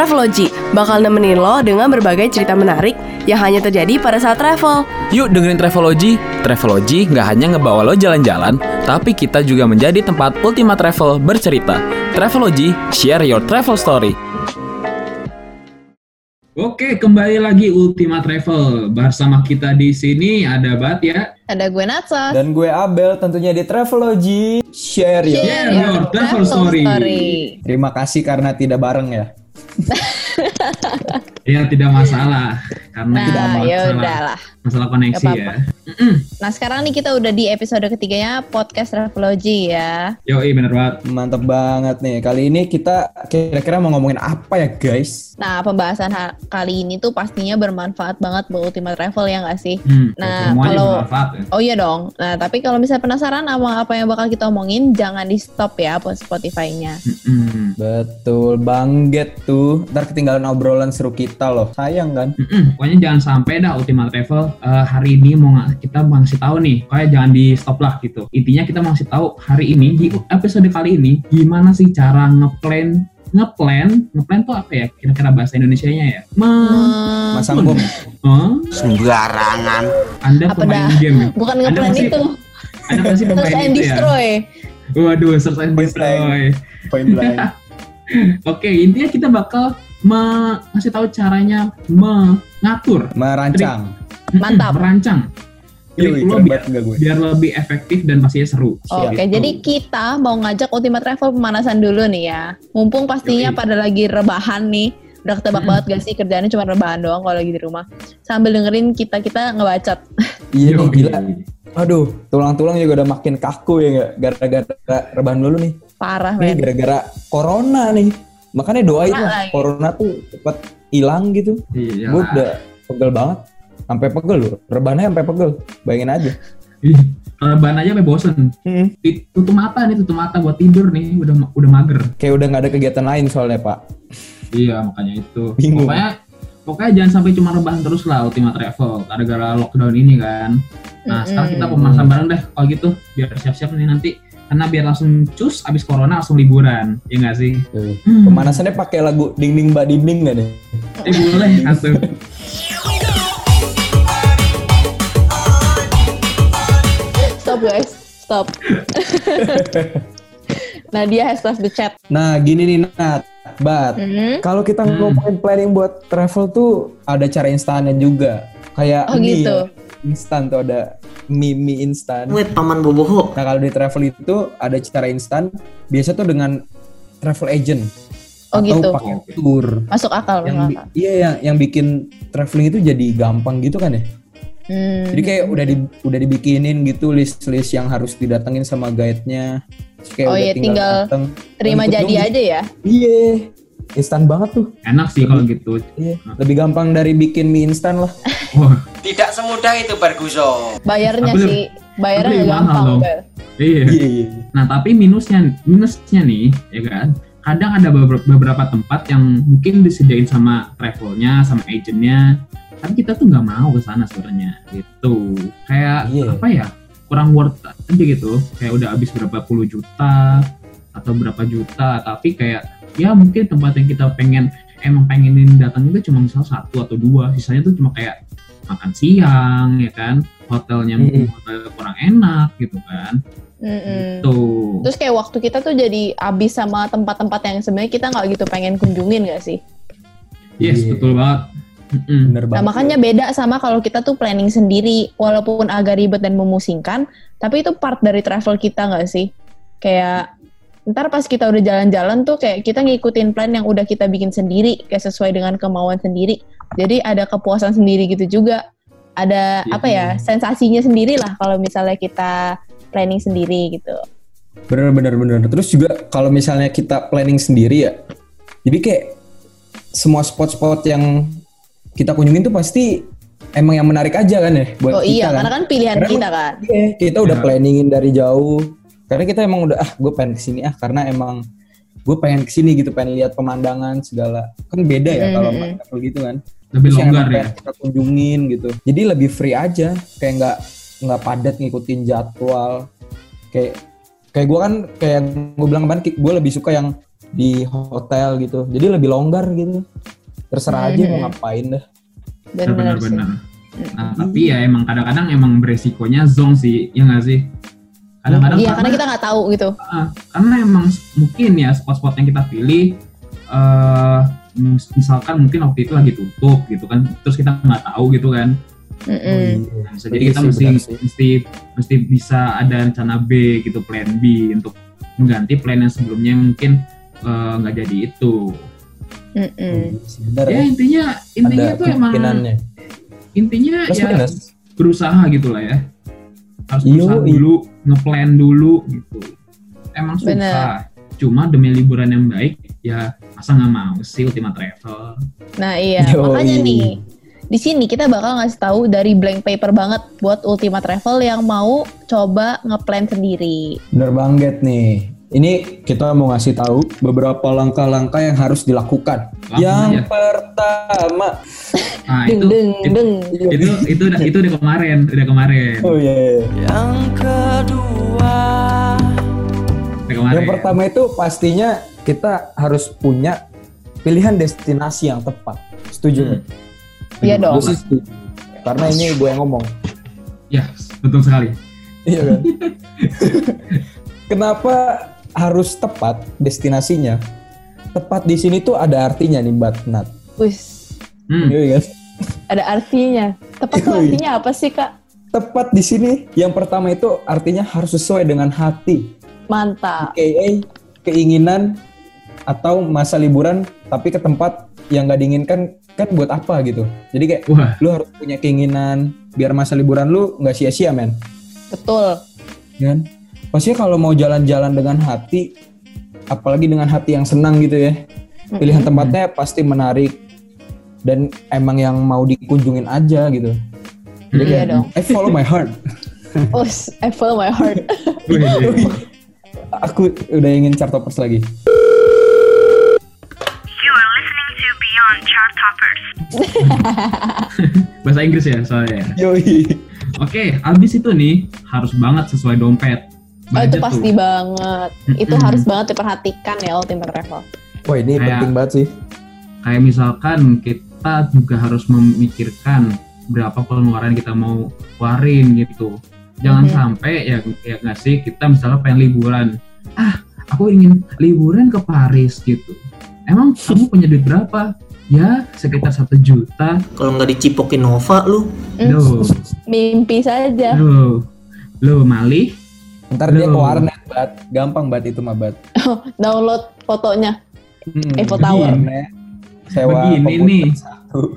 Travelogy bakal nemenin lo dengan berbagai cerita menarik yang hanya terjadi pada saat travel. Yuk dengerin Travelogy. Travelogy nggak hanya ngebawa lo jalan-jalan, tapi kita juga menjadi tempat Ultima Travel bercerita. Travelogy, share your travel story. Oke, kembali lagi Ultima Travel. Bersama kita di sini ada Bat ya. Ada gue Natsa. Dan gue Abel tentunya di Travelogy Share. Share your travel story. Terima kasih karena tidak bareng ya. Ya tidak masalah. Karena Nah, tidak ya masalah udahlah. masalah koneksi Gak Nah, sekarang nih kita udah di episode ketiganya podcast Travelogy ya. Yo, bener banget. Mantep banget nih. Kali ini kita kira-kira mau ngomongin apa ya guys? Nah, pembahasan ha- kali ini tuh pastinya bermanfaat banget buat Ultimate Travel ya nggak sih? Hmm, Nah, kalau- ya. Oh iya dong. Nah, tapi kalau misalnya penasaran sama apa yang bakal kita omongin, jangan di stop ya buat Spotify-nya. Mm-mm. Betul banget tuh. Ntar ketinggalan obrolan seru kita loh. Sayang kan? Mm-mm. Pokoknya jangan sampai dah Ultima Travel eh, hari ini mau nga- kita mau ngasih tahu nih, kayak jangan di stop lah gitu. Intinya kita mau ngasih tahu hari ini di episode kali ini gimana sih cara ngeplan ngeplan ngeplan tuh apa ya kira-kira bahasa Indonesia-nya ya? Masang bom. Sembarangan Anda Apa pemain dah? game ya? bukan ngeplan itu, Anda pasti search pemain and itu ya? destroy. Waduh, search and destroy. Point blank. Oke, intinya kita bakal ngasih tahu caranya mengatur, Merancang. Mantap. merancang. Yui, Trik lo keren biar, gue? biar lebih efektif dan pastinya seru. Oke, Gitu. jadi kita mau ngajak Ultimate Travel pemanasan dulu nih ya. Mumpung pastinya Yoi. pada lagi rebahan nih. Udah ketebak banget gak sih kerjaannya cuma rebahan doang kalau lagi di rumah. Sambil dengerin kita-kita ngebacot. Iya nih gila. Aduh, tulang-tulang juga udah makin kaku ya nggak? Gara-gara rebahan dulu nih. Parah, Ini gara-gara corona nih. Makanya doain Corona lah lagi. corona tuh cepet hilang gitu. Iya. Gue udah pegel banget. Sampai pegel loh. Rebahannya sampai pegel. Bayangin aja. Rebahan aja sampai bosen. Hmm. Tutup mata nih, tutup mata buat tidur nih, udah udah mager. Kayak udah nggak ada kegiatan lain soalnya pak. Iya, makanya itu. Bingung. Pokoknya pokoknya jangan sampai cuma rebahan terus lah Ultima Travel gara-gara lockdown ini kan. Nah, sekarang kita Mm-mm. pemanasan bareng deh kalau gitu biar siap-siap nih nanti karena biar langsung cus abis corona langsung liburan ya nggak sih Hmm. Pemanasannya pakai lagu ding ding mbak ding ding gak nih? eh boleh atuh guys, stop. nah dia has left the chat. Nah gini nih Nat, Bat. Hmm. Kalau kita Hmm. ngomongin planning buat travel tuh ada cara instannya juga. Kayak Oh, mie gitu. Instan tuh ada mie mie instan. Weh paman boboho Nah kalau di travel itu ada cara instan. Biasa tuh dengan travel agent Oh atau gitu. pakai tour. Masuk akal, Yang masuk bi- akal. iya yang yang bikin traveling itu jadi gampang gitu kan ya. Hmm. Jadi kayak udah di, udah dibikinin gitu list-list yang harus didatengin sama guide-nya. Terus kayak Oh udah iya, tinggal dateng. terima jadi dong. aja ya. Iya. Instan banget tuh. enak sih kalau gitu Iya. Lebih gampang dari bikin mie instan lah. wah Tidak semudah itu Barguso Bayarnya Tapi- sih, bayarnya tapi gampang. iya Iya iya. iya. nah tapi minusnya minusnya nih ya kan kadang ada beberapa, tempat yang mungkin disediain sama travelnya sama agentnya tapi kita tuh nggak mau ke sana sebenarnya gitu. Kayak Iya. apa ya kurang worth aja gitu. Kayak udah habis berapa puluh juta atau berapa juta tapi kayak ya mungkin tempat yang kita pengen emang pengenin datang itu cuma misal satu atau dua. Sisanya tuh cuma kayak makan siang ya kan. Hotelnya mungkin Mm-mm. hotel kurang enak gitu kan Tuh Terus kayak waktu kita tuh jadi habis sama tempat-tempat yang sebenarnya kita nggak gitu pengen kunjungin gak sih? yes Iya. betul banget. Bener Nah banget. makanya beda sama kalau kita tuh planning sendiri, walaupun agak ribet dan memusingkan, tapi itu part dari travel kita nggak sih? Kayak ntar pas kita udah jalan-jalan tuh kayak kita ngikutin plan yang udah kita bikin sendiri, kayak sesuai dengan kemauan sendiri. Jadi ada kepuasan sendiri gitu juga. Ada Iya. apa ya sensasinya sendiri lah kalau misalnya kita planning sendiri gitu. Bener bener bener. Terus juga kalau misalnya kita planning sendiri ya, jadi kayak semua spot-spot yang kita kunjungin tuh pasti emang yang menarik aja kan ya buat Oh kita iya, kan. karena kan pilihan Karena kita kan. Iya, kita udah Ya. planningin dari jauh. Karena kita emang udah ah gue pengen ke sini ah karena emang gue pengen ke sini gitu pengen lihat pemandangan segala kan beda ya kalau Mm-mm. travel gitu kan. lebih Terus longgar ya kita kunjungin gitu. Jadi lebih free aja kayak nggak nggak padat ngikutin jadwal kayak kayak gue kan kayak gue bilang kemarin gue lebih suka yang di hotel gitu. Jadi lebih longgar gitu. Terserah aja mau ngapain dah. Bener sih. benar-benar. Nah, tapi ya emang kadang-kadang emang beresikonya zong sih, ya nggak sih? Kadang-kadang Iya, karena kita nggak tahu gitu. Ah, karena emang mungkin ya spot-spot yang kita pilih eh mis- misalkan mungkin waktu itu lagi tutup gitu kan terus kita nggak tahu gitu kan Bisa jadi kita mesti mesti mesti bisa ada rencana B gitu plan B untuk mengganti plan yang sebelumnya yang mungkin eh, nggak jadi itu Mm-mm. Bener ya ya. intinya intinya Ada tuh emang intinya Plus ya minus. berusaha gitu lah ya harus Iya, berusaha dulu ngeplan dulu gitu emang susah Bener. cuma demi liburan yang baik ya masa nggak mau sih Ultima Travel Nah iya, Yoi. makanya nih di sini kita bakal ngasih tahu dari blank paper banget buat Ultima Travel yang mau coba ngeplan sendiri. Bener banget nih. Ini kita mau ngasih tahu beberapa langkah-langkah yang harus dilakukan. Langsung yang aja. pertama. nah Deng itu deng itu, deng. itu itu udah itu udah kemarin udah kemarin Oh iya. iya. udah kemarin Yang pertama itu pastinya kita harus punya pilihan destinasi yang tepat. Setuju nggak? Iya dong. Gue sih. Karena ini gue yang ngomong. ya betul sekali Iya kan? Kenapa harus tepat destinasinya? Tepat di sini tuh ada artinya nih, Bat Nat. Wis, hmm. Iya kan? ada artinya. Tepat tuh Yoi. artinya apa sih kak? Tepat di sini yang pertama itu artinya harus sesuai dengan hati, Mantap. aka keinginan atau masa liburan tapi ke tempat yang gak diinginkan kan buat apa gitu. Jadi kayak wah. lu harus punya keinginan biar masa liburan lu nggak sia-sia men. Betul. kan? Pastinya kalau mau jalan-jalan dengan hati apalagi dengan hati yang senang gitu ya pilihan tempatnya pasti menarik. Dan emang yang mau dikunjungin aja gitu. Jadi Iya kayak dong. I follow my heart. Us, I feel my heart. Aku udah ingin chartopers lagi bahasa Inggris ya soalnya yoi. Oke abis itu nih harus banget sesuai dompet. Oh, itu pasti tuh. banget. Itu harus banget diperhatikan ya Ultima Travel. wah ini Kayak- penting banget sih. kayak misalkan kita juga harus memikirkan berapa pengeluaran kita mau keluarin gitu. Jangan Mhm. sampai ya ya nggak sih kita misalnya pengen liburan. Ah aku ingin liburan ke Paris gitu. Emang kamu punya duit berapa ya sekitar satu juta. Kalau nggak dicipokin Nova lu. Loh. Mimpi saja. loh. Loh malih ntar dia ke warnet bat. Gampang bat itu mah bat. Download fotonya. Hmm, Eiffel Tower. warnet, sewa Begini nih. satu.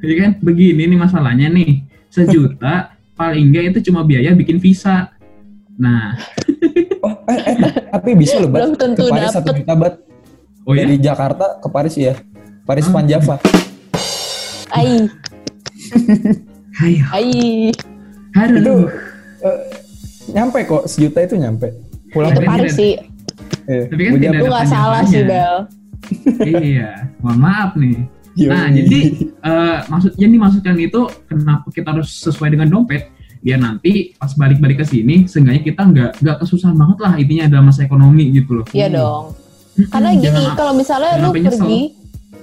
Jadi kan? Begini nih masalahnya nih. Sejuta paling enggak itu cuma biaya bikin visa. Nah. Oh eh, eh, tapi bisa loh bat. Belum tentu ke Paris satu juta bat. Oh ya dari Jakarta ke Paris ya Paris Ah. Panjava Ai, hai ai. aduh itu eh, nyampe kok sejuta itu nyampe pulang Tapi Paris sih. eh, Tapi kan tidak ada gak salah sih, Bel. iya mohon maaf nih Yoi. Nah, jadi eh, maksud yang dimaksudkan itu kenapa kita harus sesuai dengan dompet biar nanti pas balik-balik ke sini seenggaknya kita nggak nggak kesusahan banget lah intinya dalam masa ekonomi gitu loh. Iya dong. Mm-mm, Karena gini, kalau misalnya lu nyesel.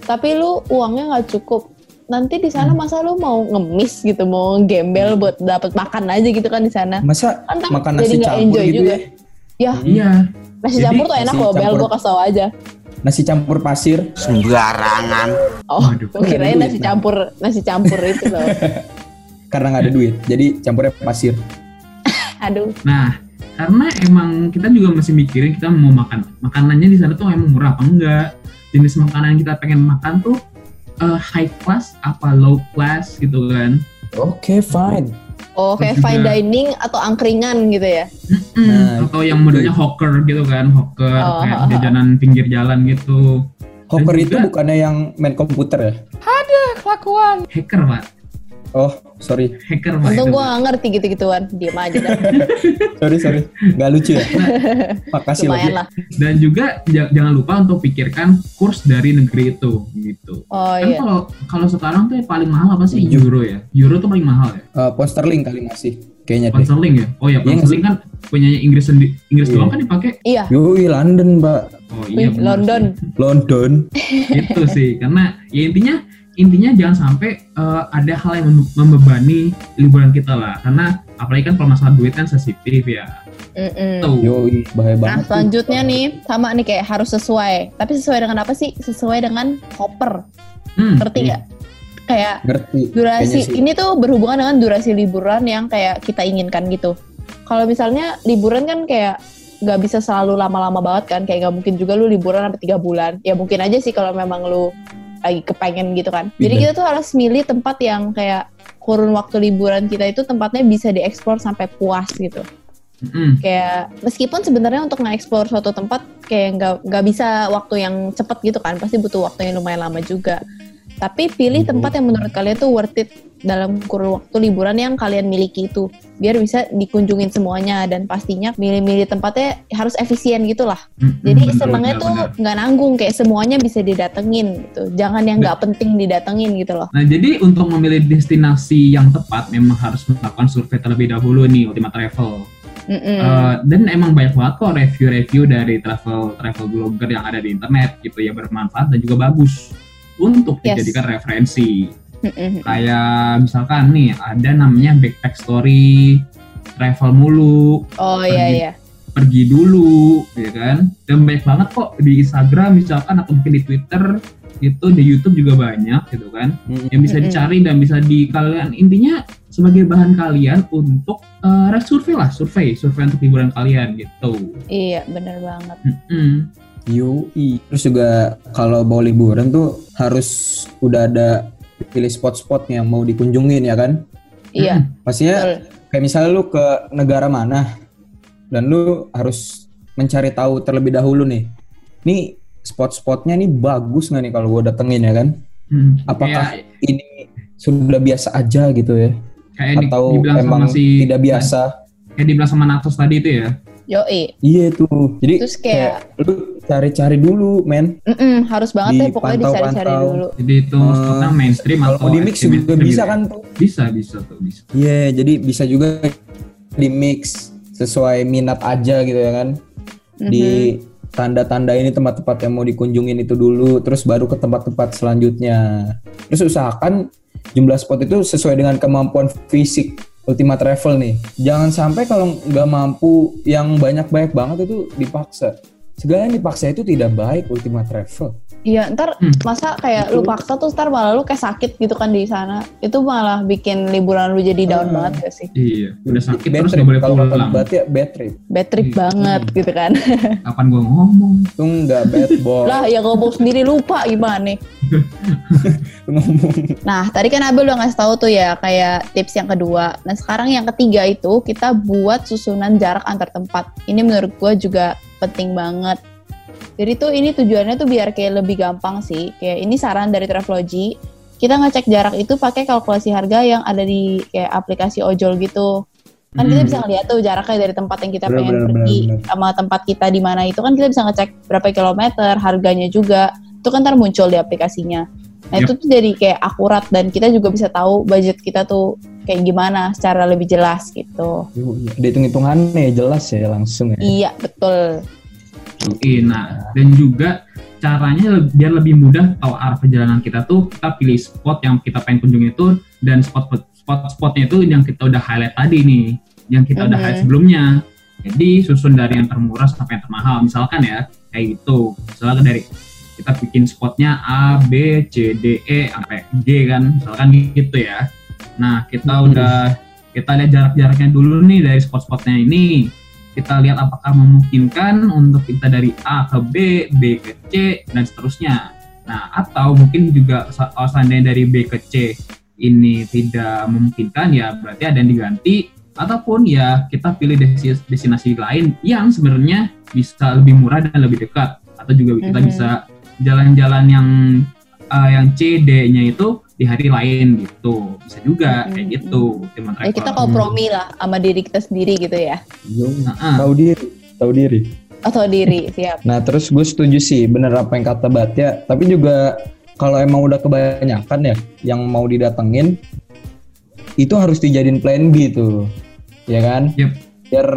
Tapi lu uangnya nggak cukup, nanti di sana Hmm. masa lu mau ngemis gitu, mau gembel buat dapat makan aja gitu kan di sana. masa Kan makan jadi nasi nggak campur enjoy gitu juga. ya Ya, Iya. nasi Jadi, campur tuh enak nasi loh, Bel. campur. Gue kasih tau aja. nasi campur pasir Sembarangan. Oh, gue kirain Duit, nasi nah. campur, nasi campur itu loh. karena nggak ada duit jadi campurnya pasir Aduh, Nah, karena emang kita juga masih mikirin kita mau makan makanannya di sana tuh emang murah apa enggak. Jenis makanan yang kita pengen makan tuh eh, high class apa low class gitu kan. oke fine oh kayak fine dining atau angkringan gitu ya? Hmm, Nah, atau yang modelnya hawker gitu kan, hawker Oh, kayak oh, oh. jajanan pinggir jalan gitu. Hawker itu bukannya yang main komputer ya Hacker, Pak. Oh sorry Hacker, Pak. Untung gue gak ngerti gitu-gituan, diem aja dah. sorry sorry nggak lucu ya makasih lah. Dan juga ja- jangan lupa untuk pikirkan kurs dari negeri itu gitu. Oh kan iya. kalau kalau sekarang tuh yang paling mahal apa sih Tujuh. euro ya? Euro tuh paling mahal ya. Eh, pound sterling kali masih kayaknya deh. Konseling ya? Oh ya, Iya konseling kan punya Inggris sendi Inggris Iya. doang kan dipakai. Iya. Yoi London mbak, Oh iya. Wih, London. London. Itu sih, karena ya intinya intinya jangan sampai eh, ada hal yang mem- membebani liburan kita lah. Karena apalagi kan kalau masalah duit kan sensitif ya. Mm-mm. Tuh. Yoi bahaya Nah, banget. tuh. selanjutnya nih sama nih kayak harus sesuai. Tapi sesuai dengan apa sih? Sesuai dengan koper. Hmm, Ngerti iya. nggak? Kayak Ngerti. durasi ini tuh berhubungan dengan durasi liburan yang kayak kita inginkan gitu. Kalau misalnya liburan kan kayak nggak bisa selalu lama-lama banget kan, kayak nggak mungkin juga lu liburan sampai tiga bulan. Ya mungkin aja sih kalau memang lu lagi kepengen gitu kan. Jadi Iya. kita tuh harus milih tempat yang kayak kurun waktu liburan kita itu tempatnya bisa dieksplor sampai puas gitu. Mm-mm. Kayak meskipun sebenarnya untuk nge-explore suatu tempat kayak nggak nggak bisa waktu yang cepet gitu kan, pasti butuh waktu yang lumayan lama juga. Tapi pilih tempat yang menurut kalian tuh worth it dalam kurun waktu liburan yang kalian miliki itu, biar bisa dikunjungin semuanya dan pastinya milih-milih tempatnya harus efisien gitu lah. Mm-mm, Jadi betul, senangnya benar, tuh benar. nggak nanggung kayak semuanya bisa didatengin gitu. Jangan yang nggak penting didatengin gitu loh. Nah, jadi untuk memilih destinasi yang tepat memang harus melakukan survei terlebih dahulu nih Ultima Travel. Mm-mm. Eh, dan emang banyak banget kok review-review dari travel travel blogger yang ada di internet gitu ya bermanfaat dan juga bagus untuk Yes. dijadikan referensi. Kayak misalkan nih ada namanya backpack story, travel mulu, Oh iya Pergi. iya. pergi dulu, ya kan? Dan banyak banget kok di Instagram misalkan atau mungkin di Twitter itu di YouTube juga banyak gitu kan Mm. yang bisa dicari dan bisa di kalian intinya sebagai bahan kalian untuk eh survei lah survei survei untuk liburan kalian gitu Iya bener banget. Mm-mm. Yoi. Terus juga kalau mau liburan tuh harus udah ada pilih spot-spot yang mau dikunjungin ya kan? Iya. Pastinya Betul. kayak misalnya lu ke negara mana dan lu harus mencari tahu terlebih dahulu nih. Nih spot-spotnya nih bagus nggak nih kalau gue datengin ya kan? Hmm. Apakah kayak, ini sudah biasa aja gitu ya? kayak Atau emang sama si tidak biasa? kayak dibilang sama Natos tadi itu ya Yoi. Iya tuh. Jadi Terus kayak- lu cari-cari dulu, men. Mm-mm, harus banget deh pokoknya dicari-cari dulu. jadi itu spotnya mainstream Kalau atau mau di mix juga mainstream bisa kan tuh? bisa bisa tuh bisa Iya, jadi bisa juga di mix sesuai minat aja gitu ya kan. Mhm. Di tanda-tanda ini tempat-tempat yang mau dikunjungin itu dulu, terus baru ke tempat-tempat selanjutnya. Terus usahakan jumlah spot itu sesuai dengan kemampuan fisik Ultima Travel nih. Jangan sampai kalau nggak mampu yang banyak-banyak banget itu dipaksa. Segala yang dipaksa itu tidak baik Ultima Travel. Iya, ntar Hmm. masa kayak lu paksa tuh ntar malah lu kayak sakit gitu kan di sana. Itu malah bikin liburan lu jadi down Hmm. banget gak sih? iya udah sakit Bad terus trip. gak boleh Kalau pulang Bat ya bad trip. Bad trip Iya. banget gitu kan. kapan gua ngomong Itu nggak bad boy. lah ya ngomong sendiri lupa gimana nih. ngomong. Nah, tadi kan Abel udah ngasih tahu tuh ya kayak tips yang kedua. Nah, sekarang yang ketiga itu kita buat susunan jarak antar tempat. Ini menurut gue juga penting banget. Jadi tuh ini tujuannya tuh biar kayak lebih gampang sih. Kayak ini saran dari Travelogy. Kita ngecek jarak itu pakai kalkulasi harga yang ada di kayak aplikasi ojol gitu. Kan kita Hmm. bisa ngeliat tuh jaraknya dari tempat yang kita pengen benar, pergi benar, benar. sama tempat kita di mana itu kan kita bisa ngecek berapa kilometer, harganya juga. Itu kan ntar muncul di aplikasinya. Nah Yap. itu tuh jadi kayak akurat dan kita juga bisa tahu budget kita tuh kayak gimana secara lebih jelas gitu. Ada hitung-hitungannya jelas ya langsung ya. Iya betul. Oke, nah dan juga caranya biar lebih mudah tahu arah perjalanan kita tuh kita pilih spot yang kita pengen kunjungi itu dan spot spot spotnya itu yang kita udah highlight tadi nih, yang kita udah Mhm. highlight sebelumnya. Jadi susun dari yang termurah sampai yang termahal, misalkan ya kayak gitu. Misalkan dari kita bikin spotnya A, B, C, D, E sampai G kan, misalkan gitu ya. Nah kita Mhm. udah kita lihat jarak-jaraknya dulu nih dari spot-spotnya ini kita lihat apakah memungkinkan untuk kita dari A ke B, B ke C, dan seterusnya. Nah, atau mungkin juga kalau seandainya dari B ke C ini tidak memungkinkan, ya berarti ada yang diganti, ataupun ya kita pilih destinasi lain yang sebenarnya bisa lebih murah dan lebih dekat, atau juga kita Mhm. bisa jalan-jalan yang uh, yang C, D-nya itu di hari lain gitu, bisa juga kayak Mhm. gitu. Teman Ya kita kompromi lah sama diri kita sendiri gitu ya. Nah, tahu diri, tahu diri. Atau diri siap. Nah terus gue setuju sih bener apa yang kata Batya. Tapi juga kalau emang udah kebanyakan ya yang mau didatengin itu harus dijadiin plan B tuh. ya kan? Yep. Biar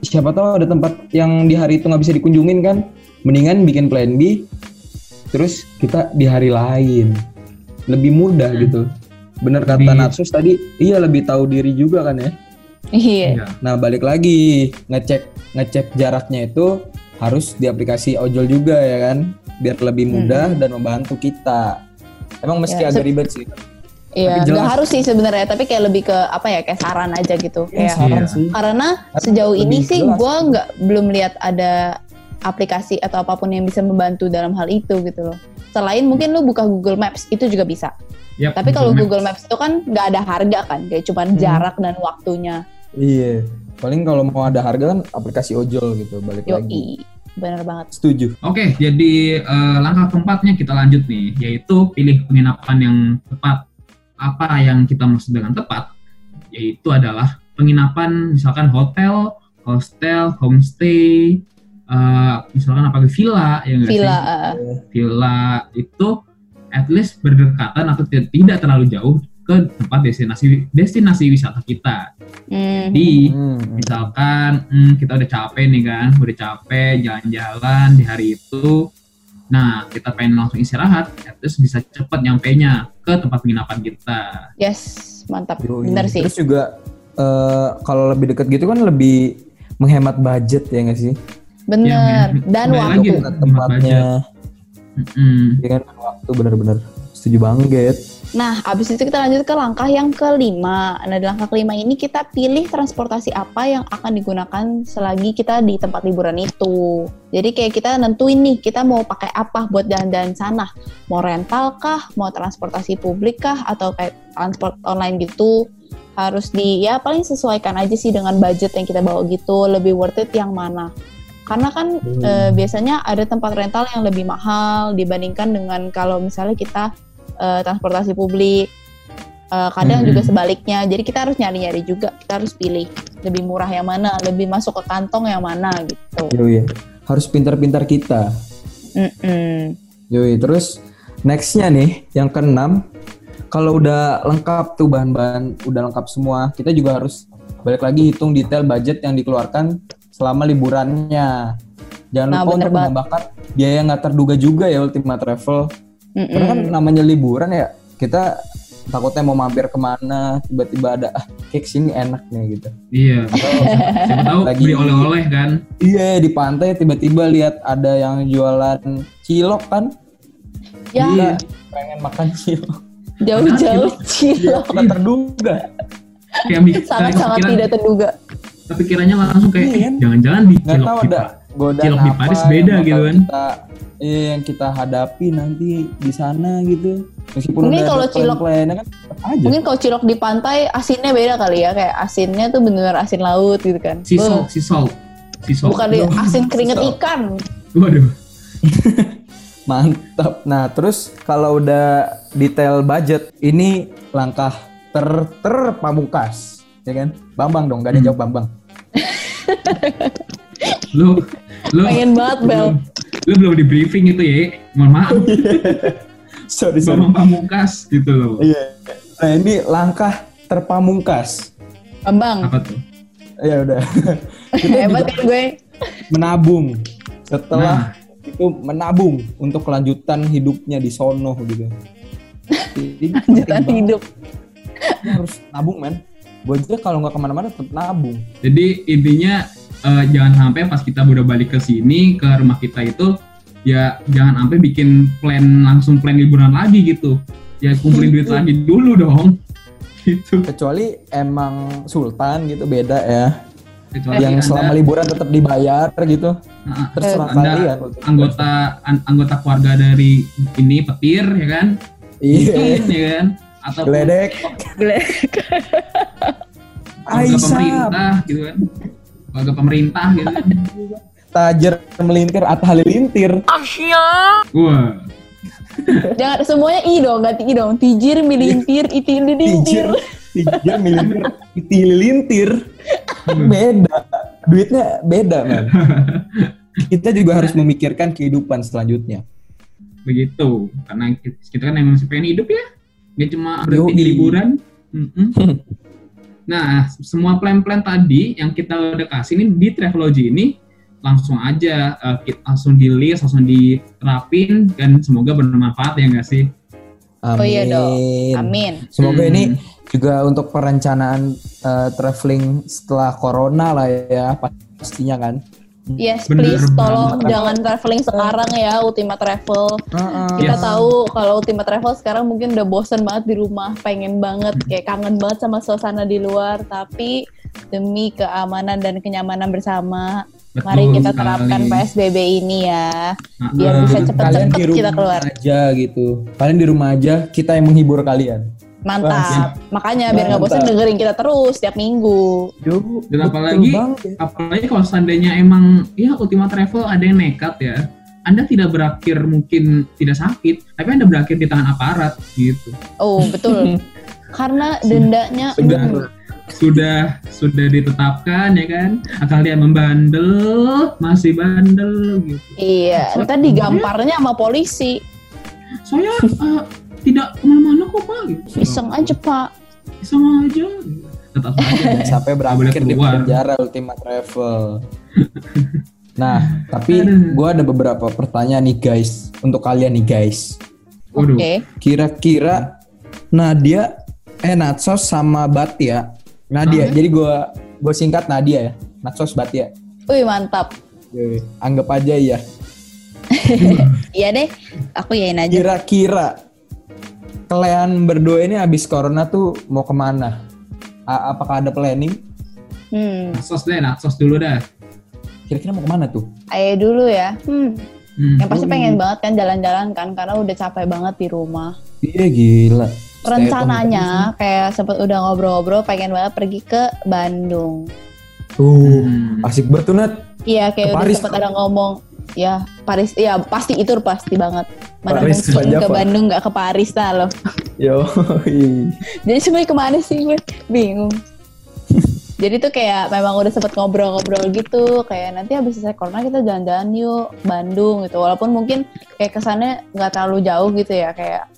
siapa tahu ada tempat yang di hari itu nggak bisa dikunjungin kan? Mendingan bikin plan B, terus kita di hari lain lebih mudah Hmm. gitu. Bener kata Lebih- Natsus tadi, iya lebih tahu diri juga kan ya. Iya. Iya. Nah balik lagi ngecek ngecek jaraknya itu harus di aplikasi ojol juga ya kan, biar lebih mudah dan membantu kita. Emang meski Ya, agak ribet sih. Iya, nggak harus sih sebenarnya, tapi kayak lebih ke apa ya, kayak saran aja gitu. Iya, Kayak saran Iya. sih. karena sejauh ini sih gue nggak belum lihat ada aplikasi atau apa pun yang bisa membantu dalam hal itu gitu loh. Selain mungkin lu buka Google Maps itu juga bisa. Yap, Tapi kalau. Google Maps itu kan nggak ada harga kan, kayak cuma Hmm. jarak dan waktunya. Iya. Paling kalau mau ada harga kan aplikasi ojol gitu balik lagi. Yoi, bener banget. Setuju. Oke, jadi eh, langkah keempatnya kita lanjut nih, yaitu pilih penginapan yang tepat. Apa yang kita maksud dengan tepat? Yaitu adalah penginapan misalkan hotel, hostel, homestay, eh, misalkan apa villa, ya nggak sih? Villa, uh, Villa itu at least berdekatan atau ti- tidak terlalu jauh ke tempat destinasi destinasi wisata kita. mm, Jadi Hmm. misalkan hmm, kita udah capek nih kan udah capek jalan-jalan di hari itu nah kita pengen langsung istirahat ya, terus bisa cepet nyampe nya ke tempat penginapan kita yes, mantap, Yoi. bener sih. Terus juga eh, kalau lebih dekat gitu kan lebih menghemat budget ya nggak sih? Bener, Ya, dan waktu. tempatnya, Mm-mm. ya kan waktu bener-bener setuju banget. Nah, abis itu kita lanjut ke langkah yang kelima. Nah, di langkah kelima ini kita pilih transportasi apa yang akan digunakan selagi kita di tempat liburan itu. Jadi kayak kita nentuin nih, kita mau pakai apa buat jalan-jalan sana. Mau rental kah, mau transportasi publik kah, atau kayak transport online gitu. Harus di, ya paling sesuaikan aja sih dengan budget yang kita bawa gitu. Lebih worth it yang mana. Karena kan Hmm. eh, biasanya ada tempat rental yang lebih mahal dibandingkan dengan kalau misalnya kita eh, transportasi publik. Eh, kadang Mhm. juga sebaliknya. Jadi kita harus nyari-nyari juga. Kita harus pilih lebih murah yang mana, lebih masuk ke kantong yang mana gitu. Yoi. Harus pintar-pintar kita. Yoi. Terus nextnya nih yang keenam, kalau udah lengkap tuh bahan-bahan udah lengkap semua, kita juga harus balik lagi hitung detail budget yang dikeluarkan selama liburannya. Jangan Nah, lupa untuk banget. menambahkan biaya nggak terduga juga ya Ultima Travel. Mm-mm. Karena kan namanya liburan ya, kita takutnya mau mampir ke mana, tiba-tiba ada ah kayak sini enak nih gitu. iya siapa tahu Lagi- beli oleh-oleh kan Iya di pantai tiba-tiba lihat ada yang jualan cilok kan, ya, Iya. pengen makan cilok. jauh-jauh cilok. Nggak terduga. kayak mi- Sangat-sangat tidak terduga. Kepikirannya langsung kayak Iya. eh, jangan-jangan di Nggak cilok di ada Pa- godaan cilok di Paris beda gitu kan. Kita, iya yang kita hadapi nanti di sana gitu. Meskipun Mungkin kalau ada cilok- plan-plannya kan aja. Mungkin kalau cilok di pantai asinnya beda kali ya. Kayak asinnya tuh bener asin laut gitu kan. sea salt sea salt Bukan di asin keringet Salt. ikan. waduh Mantap. Nah, terus kalau udah detail budget, ini langkah ter terpamungkas, ya kan? Bambang dong, gak ada Hmm. jawab Bambang. lu lu Pengen banget, lu Bel. belum- lu belum di briefing itu ya mohon maaf sorry, Bambang Pamungkas gitu loh Iya. Nah, ini langkah terpamungkas. Bambang. apa tuh Ya udah. Kita Hebat kan gue. menabung. Setelah nah itu menabung untuk kelanjutan hidupnya di sono gitu. Jadi Lanjutan penting banget. hidup. Harus nabung, men. Gue aja kalau nggak ke mana-mana tetap nabung. jadi intinya eh, jangan sampai pas kita udah balik ke sini ke rumah kita itu ya jangan sampai bikin plan langsung plan liburan lagi gitu ya kumpulin duit lagi dulu dong gitu Kecuali emang sultan gitu beda ya. kecuali yang anda, selama liburan tetap dibayar gitu. nah, Terserah Anda kalian. anggota an- anggota keluarga dari ini petir ya kan Iya. ya kan atau Geledek. keluarga Aisyah. pemerintah gitu kan keluarga pemerintah gitu kan Tajer melintir Atta Halilintir. wah Jangan semuanya i dong, ganti i dong. Tijir, milintir, Tijir. itilintir. Tijer melintir. Tililintir. Beda. Duitnya beda, man. Kita juga harus memikirkan kehidupan selanjutnya. begitu karena kita kan emang masih pengen hidup ya nggak cuma berhenti di liburan Mm-mm. Nah, semua plan-plan tadi yang kita udah kasih ini di Travelogy ini langsung aja eh, kita langsung di list, langsung diterapin dan semoga bermanfaat ya nggak sih? Amin. Oh iya dong. Amin. Semoga Hmm. ini juga untuk perencanaan eh, traveling setelah corona lah ya pastinya kan. Yes, Bener please tolong banget. jangan traveling sekarang ya Ultima Travel. Yes. Kita tahu kalau Ultima Travel sekarang mungkin udah bosen banget di rumah, pengen banget kayak kangen banget sama suasana di luar, tapi demi keamanan dan kenyamanan bersama, Betul mari kita sekali. terapkan PSBB ini ya. Biar bisa cepet-cepet kita keluar. aja gitu. Kalian di rumah aja, kita yang menghibur kalian. Mantap. Makanya biar nggak bosan Mantap. dengerin kita terus tiap minggu. Yo, Dan apalagi apalagi kalau seandainya emang ya Ultima Travel ada yang nekat ya, Anda tidak berakhir mungkin tidak sakit, tapi Anda berakhir di tangan aparat gitu. Oh betul. Karena dendanya Sudah. hmm, Sudah sudah ditetapkan ya kan, kalian membandel, masih bandel gitu. iya, ntar digamparnya sama polisi. Saya eh, tidak ke mana-mana kok pak. Gitu. Iseng aja pak. Iseng aja. Gitu. Tetap sampai berakhir di penjara Ultima Travel. nah, tapi gua ada beberapa pertanyaan nih guys untuk kalian nih guys. Waduh. Oke. Kira-kira Nadia eh Natsos sama Batia. Nadia. Jadi gua gua singkat Nadia ya. Natsos Batia. Wih mantap. Anggap aja ya. Iya deh, aku yain aja. Kira-kira kalian berdua ini habis corona tuh mau ke mana? A- apakah ada planning? Hmm, Sos deh, nah, sos dulu dah. Kira-kira mau ke mana tuh? ayo dulu ya. Hmm, Hmm. yang pasti pengen banget kan jalan-jalan kan karena udah capek banget di rumah. Iya gila. Rencananya kayak sempet udah ngobrol-ngobrol pengen banget pergi ke Bandung. Tuh, Hmm. asik banget tuh Nat. Iya kayak Ke udah Paris. sempet ada ngomong ya Paris ya pasti itu pasti banget. Mana Paris, mungkin ke? Bandung nggak ke Paris nah loh. Yo. Jadi sebenarnya ke mana sih gue bingung. Jadi tuh kayak memang udah sempet ngobrol-ngobrol gitu, kayak nanti habis selesai corona kita jalan-jalan yuk Bandung gitu. Walaupun mungkin kayak kesannya nggak terlalu jauh gitu ya, kayak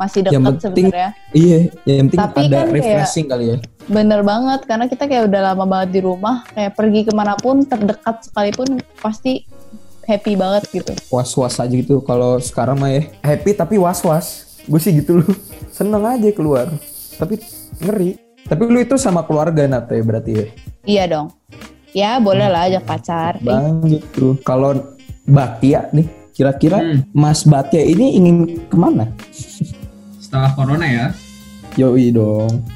masih penting sebenarnya. iya, yang penting Tapi ada kan kayak- refreshing kali ya. Bener banget, karena kita kayak udah lama banget di rumah, kayak pergi ke mana pun terdekat sekalipun pasti happy banget gitu. Was-was aja gitu. Kalau sekarang mah ya happy tapi was-was. Gue sih gitu loh. Seneng aja keluar. Tapi ngeri. Tapi lu itu sama keluarga Nat ya berarti ya? Iya dong. Ya boleh lah ajak pacar. Ih, Bang gitu. Kalau Batia nih, kira-kira Hmm. Mas Batia ini ingin ke mana? Setelah corona ya. Yoi dong.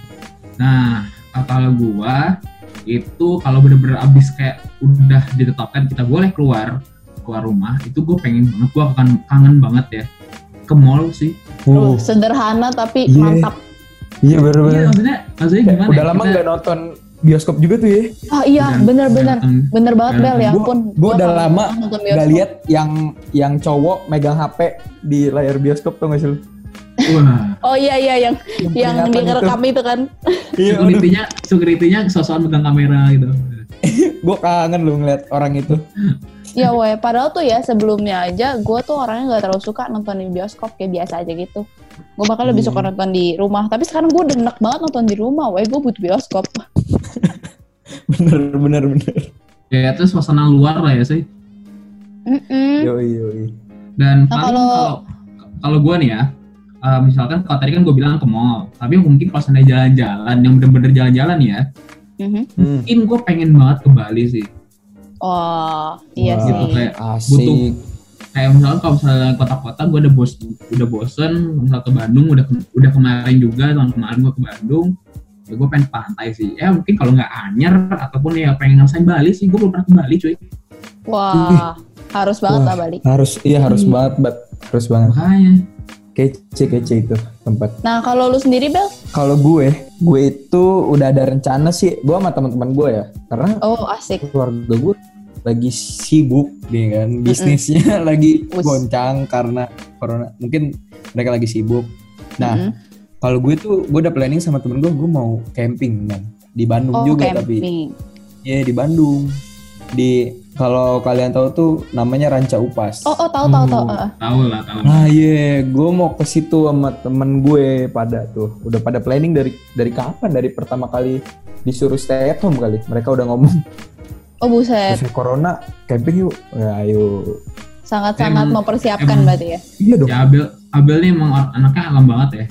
Nah, kalau gua itu kalau bener-bener abis kayak udah ditetapkan kita boleh keluar keluar rumah, itu gue pengen banget, gue akan kangen banget ya ke mall sih. Tuh, sederhana tapi Iya. mantap. Iya Iya, bener-bener. maksudnya, maksudnya gimana? Udah ya, lama kita nggak nonton bioskop juga tuh ya. Ah iya, bener-bener. Bener banget Bel, ya Gua- ampun. Gue udah lama nggak lihat yang yang cowok megang HP di layar bioskop tuh nggak sih lu? Wah, Oh iya iya yang yang peringatan dia ngerekam itu kan. Iya, security-nya, security-nya sosokan megang kamera gitu. gue kangen lu ngeliat orang itu. Ya weh, padahal tuh ya sebelumnya aja gue tuh orangnya nggak terlalu suka nonton di bioskop kayak biasa aja gitu. Gue bakal lebih Hmm. suka nonton di rumah. Tapi sekarang gue udah enak banget nonton di rumah. Weh, gue butuh bioskop. bener bener bener. Ya, itu suasana luar lah ya sih. Mm-mm. Yoi yoi. Dan Nah, paling kalau- kalau kalau gue nih ya, eh, misalkan kalau tadi kan gue bilang ke mall, tapi mungkin kalau seandainya jalan-jalan yang bener-bener jalan-jalan ya, Mhm. Hmm. mungkin gue pengen banget ke Bali sih. Oh iya Wah, sih. Gitu, kayak Asik. butuh kayak misalkan kalau misalnya kota-kota gue udah bos udah bosen misal ke Bandung udah ke- udah kemarin juga tahun kemarin gue ke Bandung ya gue pengen pantai sih ya mungkin kalau nggak anyar ataupun ya pengen ngerasain Bali sih gue belum pernah ke Bali cuy Wah, harus banget Wah. lah Bali. Harus iya harus Hmm. banget, bat. Harus banget. makanya Kece kece itu tempat. Nah kalau lu sendiri Bel? Kalau gue, gue itu udah ada rencana sih. Gue sama teman-teman gue ya, karena Oh asik. keluarga gue lagi sibuk kan bisnisnya lagi Us. goncang karena corona mungkin mereka lagi sibuk nah Mm-mm. kalau gue tuh gue udah planning sama temen gue gue mau camping kan di Bandung Oh juga tapi camping. ya di Bandung di kalau kalian tahu tuh namanya Ranca Upas. Oh, oh tahu tahu tahu. Heeh. Tahu lah, tahu. Nah iya, gue mau ke situ sama temen gue pada tuh, udah pada planning dari dari kapan? Dari pertama kali disuruh stay at home kali. Mereka udah ngomong, Oh buset, terus corona camping yuk. Ya, ayo. sangat-sangat Emang- mempersiapkan emang- berarti ya. Iya dong. Ya Abel, Abel nih emang anaknya alam banget ya.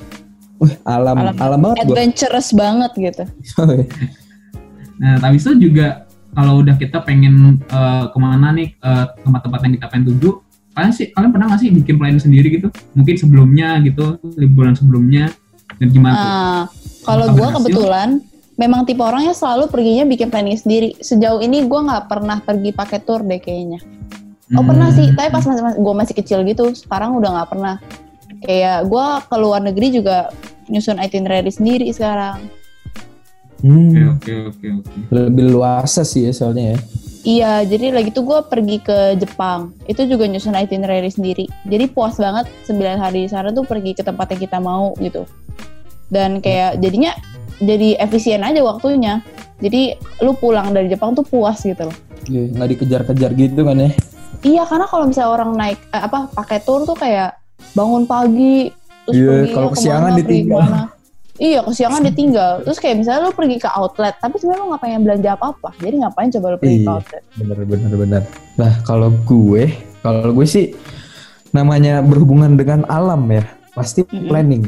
Wih, alam, Alam- alam, banget gue. Adventurous banget gitu. Nah, tapi itu juga kalau udah kita pengen eh, ke mana nih eh, tempat-tempat yang kita pengen tuju, kalian sih kalian pernah nggak sih bikin plan sendiri gitu? Mungkin sebelumnya gitu, liburan sebelumnya dan gimana tuh? Ah, kalau gue kebetulan memang tipe orangnya selalu perginya bikin planning sendiri. Sejauh ini gue nggak pernah pergi pakai tour deh kayaknya. Oh pernah sih, Hmm. tapi pas masih, gue masih kecil gitu. Sekarang udah nggak pernah. Kayak gue ke luar negeri juga nyusun itinerary sendiri sekarang. Oke Hmm, oke oke oke. lebih luasa sih ya soalnya ya. Iya, jadi lagi tuh gue pergi ke Jepang. Itu juga nyusun itinerary sendiri. Jadi puas banget 9 hari di sana tuh pergi ke tempat yang kita mau gitu. Dan kayak jadinya jadi efisien aja waktunya. Jadi lu pulang dari Jepang tuh puas gitu loh. Iya, nggak dikejar-kejar gitu kan ya. Iya, karena kalau misalnya orang naik eh, apa pakai tour tuh kayak bangun pagi terus Iya, pergi kalau ke mana, kesiangan pergi ditinggal. ke mana. Iya, kesiangan ditinggal. Terus kayak misalnya lu pergi ke outlet, tapi sebenarnya lu nggak pengen belanja apa-apa. Jadi ngapain coba lu pergi ke Iya. outlet? Bener bener bener. Nah kalau gue, kalau gue sih namanya berhubungan dengan alam ya, pasti Mm-mm. planning.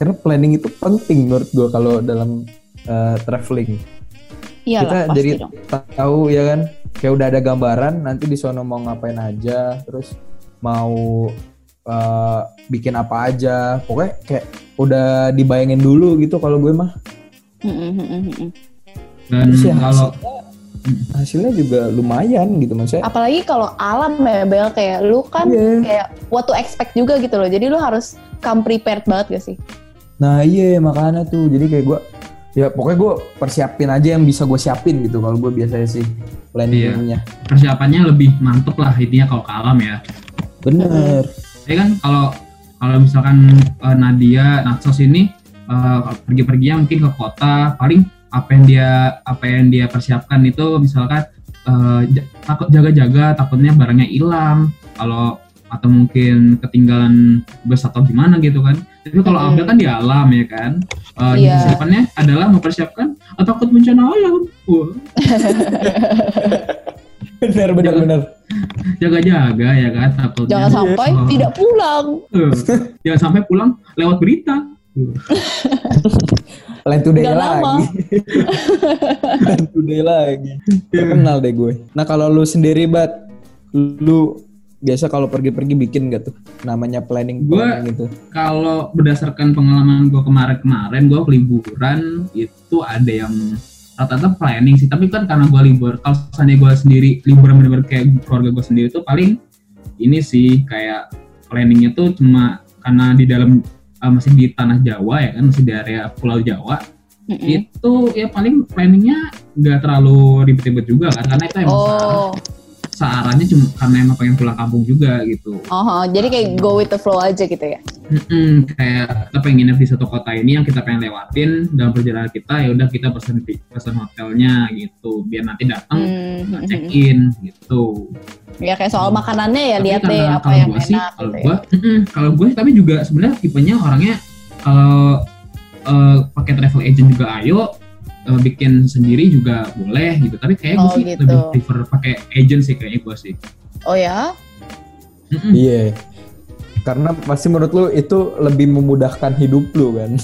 Karena planning itu penting menurut gue kalau dalam uh, traveling. Iya Kita jadi dong. tahu ya kan, kayak udah ada gambaran nanti di sono mau ngapain aja, terus mau uh, bikin apa aja, pokoknya kayak udah dibayangin dulu gitu kalau gue mah. Dan Terus ya kalau hasilnya, hasilnya juga lumayan gitu maksudnya. Apalagi kalau alam ya Bel kayak lu kan Iya. kayak what to expect juga gitu loh. Jadi lu harus come prepared banget gak sih? Nah iya makanya tuh jadi kayak gue ya pokoknya gue persiapin aja yang bisa gue siapin gitu kalau gue biasanya sih planningnya. persiapannya lebih mantep lah intinya kalau ke alam ya. Bener. Ya kan kalau kalau misalkan eh, Nadia Natsos ini eh, pergi-perginya mungkin ke kota paling apa yang dia apa yang dia persiapkan itu misalkan ja- takut jaga-jaga takutnya barangnya hilang kalau atau mungkin ketinggalan bus atau gimana gitu kan tapi kalau Hmm. Abel kan di alam ya kan Eh, Iya. persiapannya adalah mempersiapkan eh, takut bencana alam Wah, Bener bener bener. jaga-jaga ya kan takutnya Jangan sampai Oh. tidak pulang. Eh, jangan sampai pulang lewat berita Land today lama. lagi. Land today lagi. Terkenal deh gue. Nah kalau lu sendiri bat, lu biasa kalau pergi-pergi bikin gak tuh namanya planning Gue- planning gitu. kalau berdasarkan pengalaman gue kemarin-kemarin gue liburan itu ada yang rata-rata planning sih tapi kan karena gue libur kalau misalnya gue sendiri liburan bener-bener kayak keluarga gue sendiri tuh paling ini sih kayak planningnya tuh cuma karena di dalam eh, masih di tanah Jawa ya kan masih di area Pulau Jawa Mm-mm. itu ya paling planningnya nggak terlalu ribet-ribet juga kan karena itu emang Oh, searahnya cuma karena emang pengen pulang kampung juga gitu oh, jadi kayak go with the flow aja gitu ya. Mm-mm, kayak kita pengen nginep di satu kota ini yang kita pengen lewatin dalam perjalanan kita ya udah kita pesen pesen hotelnya gitu biar nanti datang Hmm, check in gitu. Ya kayak soal makanannya ya Tapi lihat deh apa kalau yang gua sih, enak kalau gitu ya. gua, mm-mm, kalau gue tapi juga sebenarnya tipenya orangnya kalau eh, pakai travel agent juga ayo eh, bikin sendiri juga boleh gitu tapi kayak gue Oh, sih gitu. lebih prefer pakai agent sih kayaknya gue sih. Oh ya? Iya. Karena pasti menurut lu itu lebih memudahkan hidup lu kan.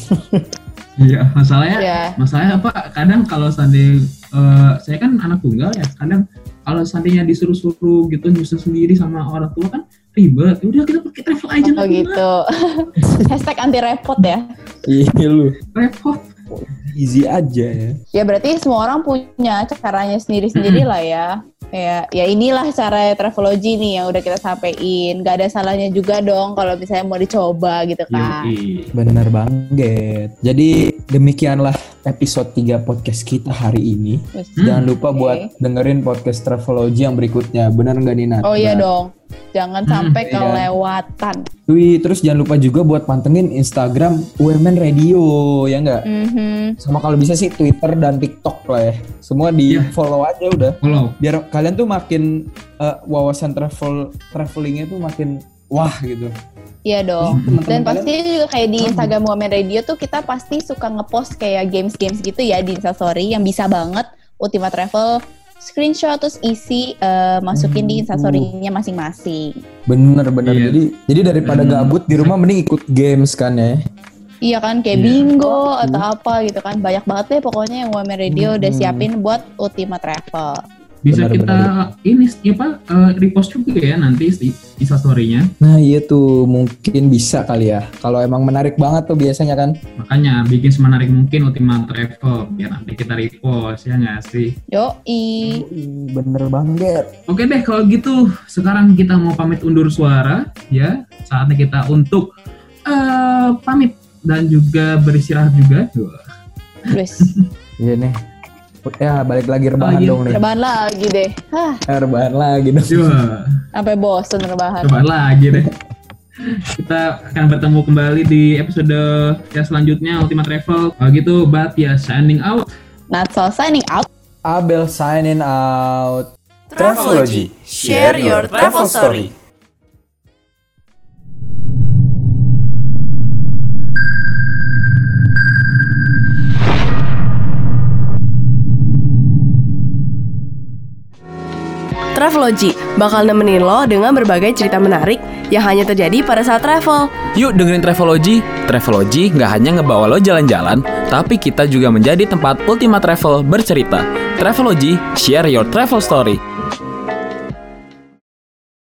Iya masalahnya Ya. masalahnya apa kadang kalau seandainya eh, saya kan anak tunggal ya kadang kalau seandainya disuruh-suruh gitu nyusun sendiri sama orang tua kan ribet Ya udah kita pakai travel agent Oh gitu. Hashtag anti repot ya. Iya lu. repot Easy aja ya. Ya berarti semua orang punya caranya sendiri-sendiri lah ya. Kayak ya inilah cara travelogy nih yang udah kita sampein. Gak ada salahnya juga dong kalau misalnya mau dicoba gitu kan. Yoi. Bener banget. Jadi demikianlah episode 3 podcast kita hari ini. Terus- Jangan lupa Oke. buat dengerin podcast Travelogy yang berikutnya. Benar nggak Nina? Oh iya dong. Jangan Hmm, sampai iya. kelewatan. Wih, terus jangan lupa juga buat pantengin Instagram UMN Radio, ya nggak? Mhm. Sama kalau bisa sih Twitter dan TikTok lah ya. Semua di Iya. follow aja udah. Follow. Biar kalian tuh makin eh, wawasan travel travelingnya tuh makin wah gitu. Iya dong. Dan kalian- pasti juga kayak di Instagram Women Radio tuh kita pasti suka ngepost kayak games-games gitu ya di Instastory yang bisa banget Ultima Travel screenshot terus isi eh, masukin di Hmm. Instastory-nya masing-masing. Bener bener. Iya. Jadi jadi daripada gabut di rumah mending ikut games kan ya. Iya kan kayak Iya. bingo atau apa gitu kan banyak banget deh pokoknya yang Women Radio udah Hmm. siapin buat Ultima Travel. Bisa Benar, kita benar. ini apa eh, repost juga ya nanti di Insta story-nya. Nah iya tuh mungkin bisa kali ya. Kalau emang menarik banget tuh biasanya kan. Makanya bikin semenarik mungkin Ultima Travel biar nanti kita repost ya nggak sih? Yoi. Ih, Bener banget. Oke deh kalau gitu sekarang kita mau pamit undur suara ya. Saatnya kita untuk eh pamit dan juga beristirahat juga. Iya nih. Ya balik lagi rebahan Oh, iya. dong nih. rebahan lagi deh. Hah, Eh, rebahan lagi dong. Wah. sampai bosen rebahan. Coba lagi deh. Kita akan bertemu kembali di episode ya selanjutnya Ultima Travel. Kalau gitu, Bat ya signing out. Not so signing out. Abel signing out. Travelogy, share your travel story. Travelogy bakal nemenin lo dengan berbagai cerita menarik yang hanya terjadi pada saat travel. Yuk dengerin Travelogy. Travelogy nggak hanya ngebawa lo jalan-jalan, tapi kita juga menjadi tempat Ultima Travel bercerita. Travelogy, share your travel story.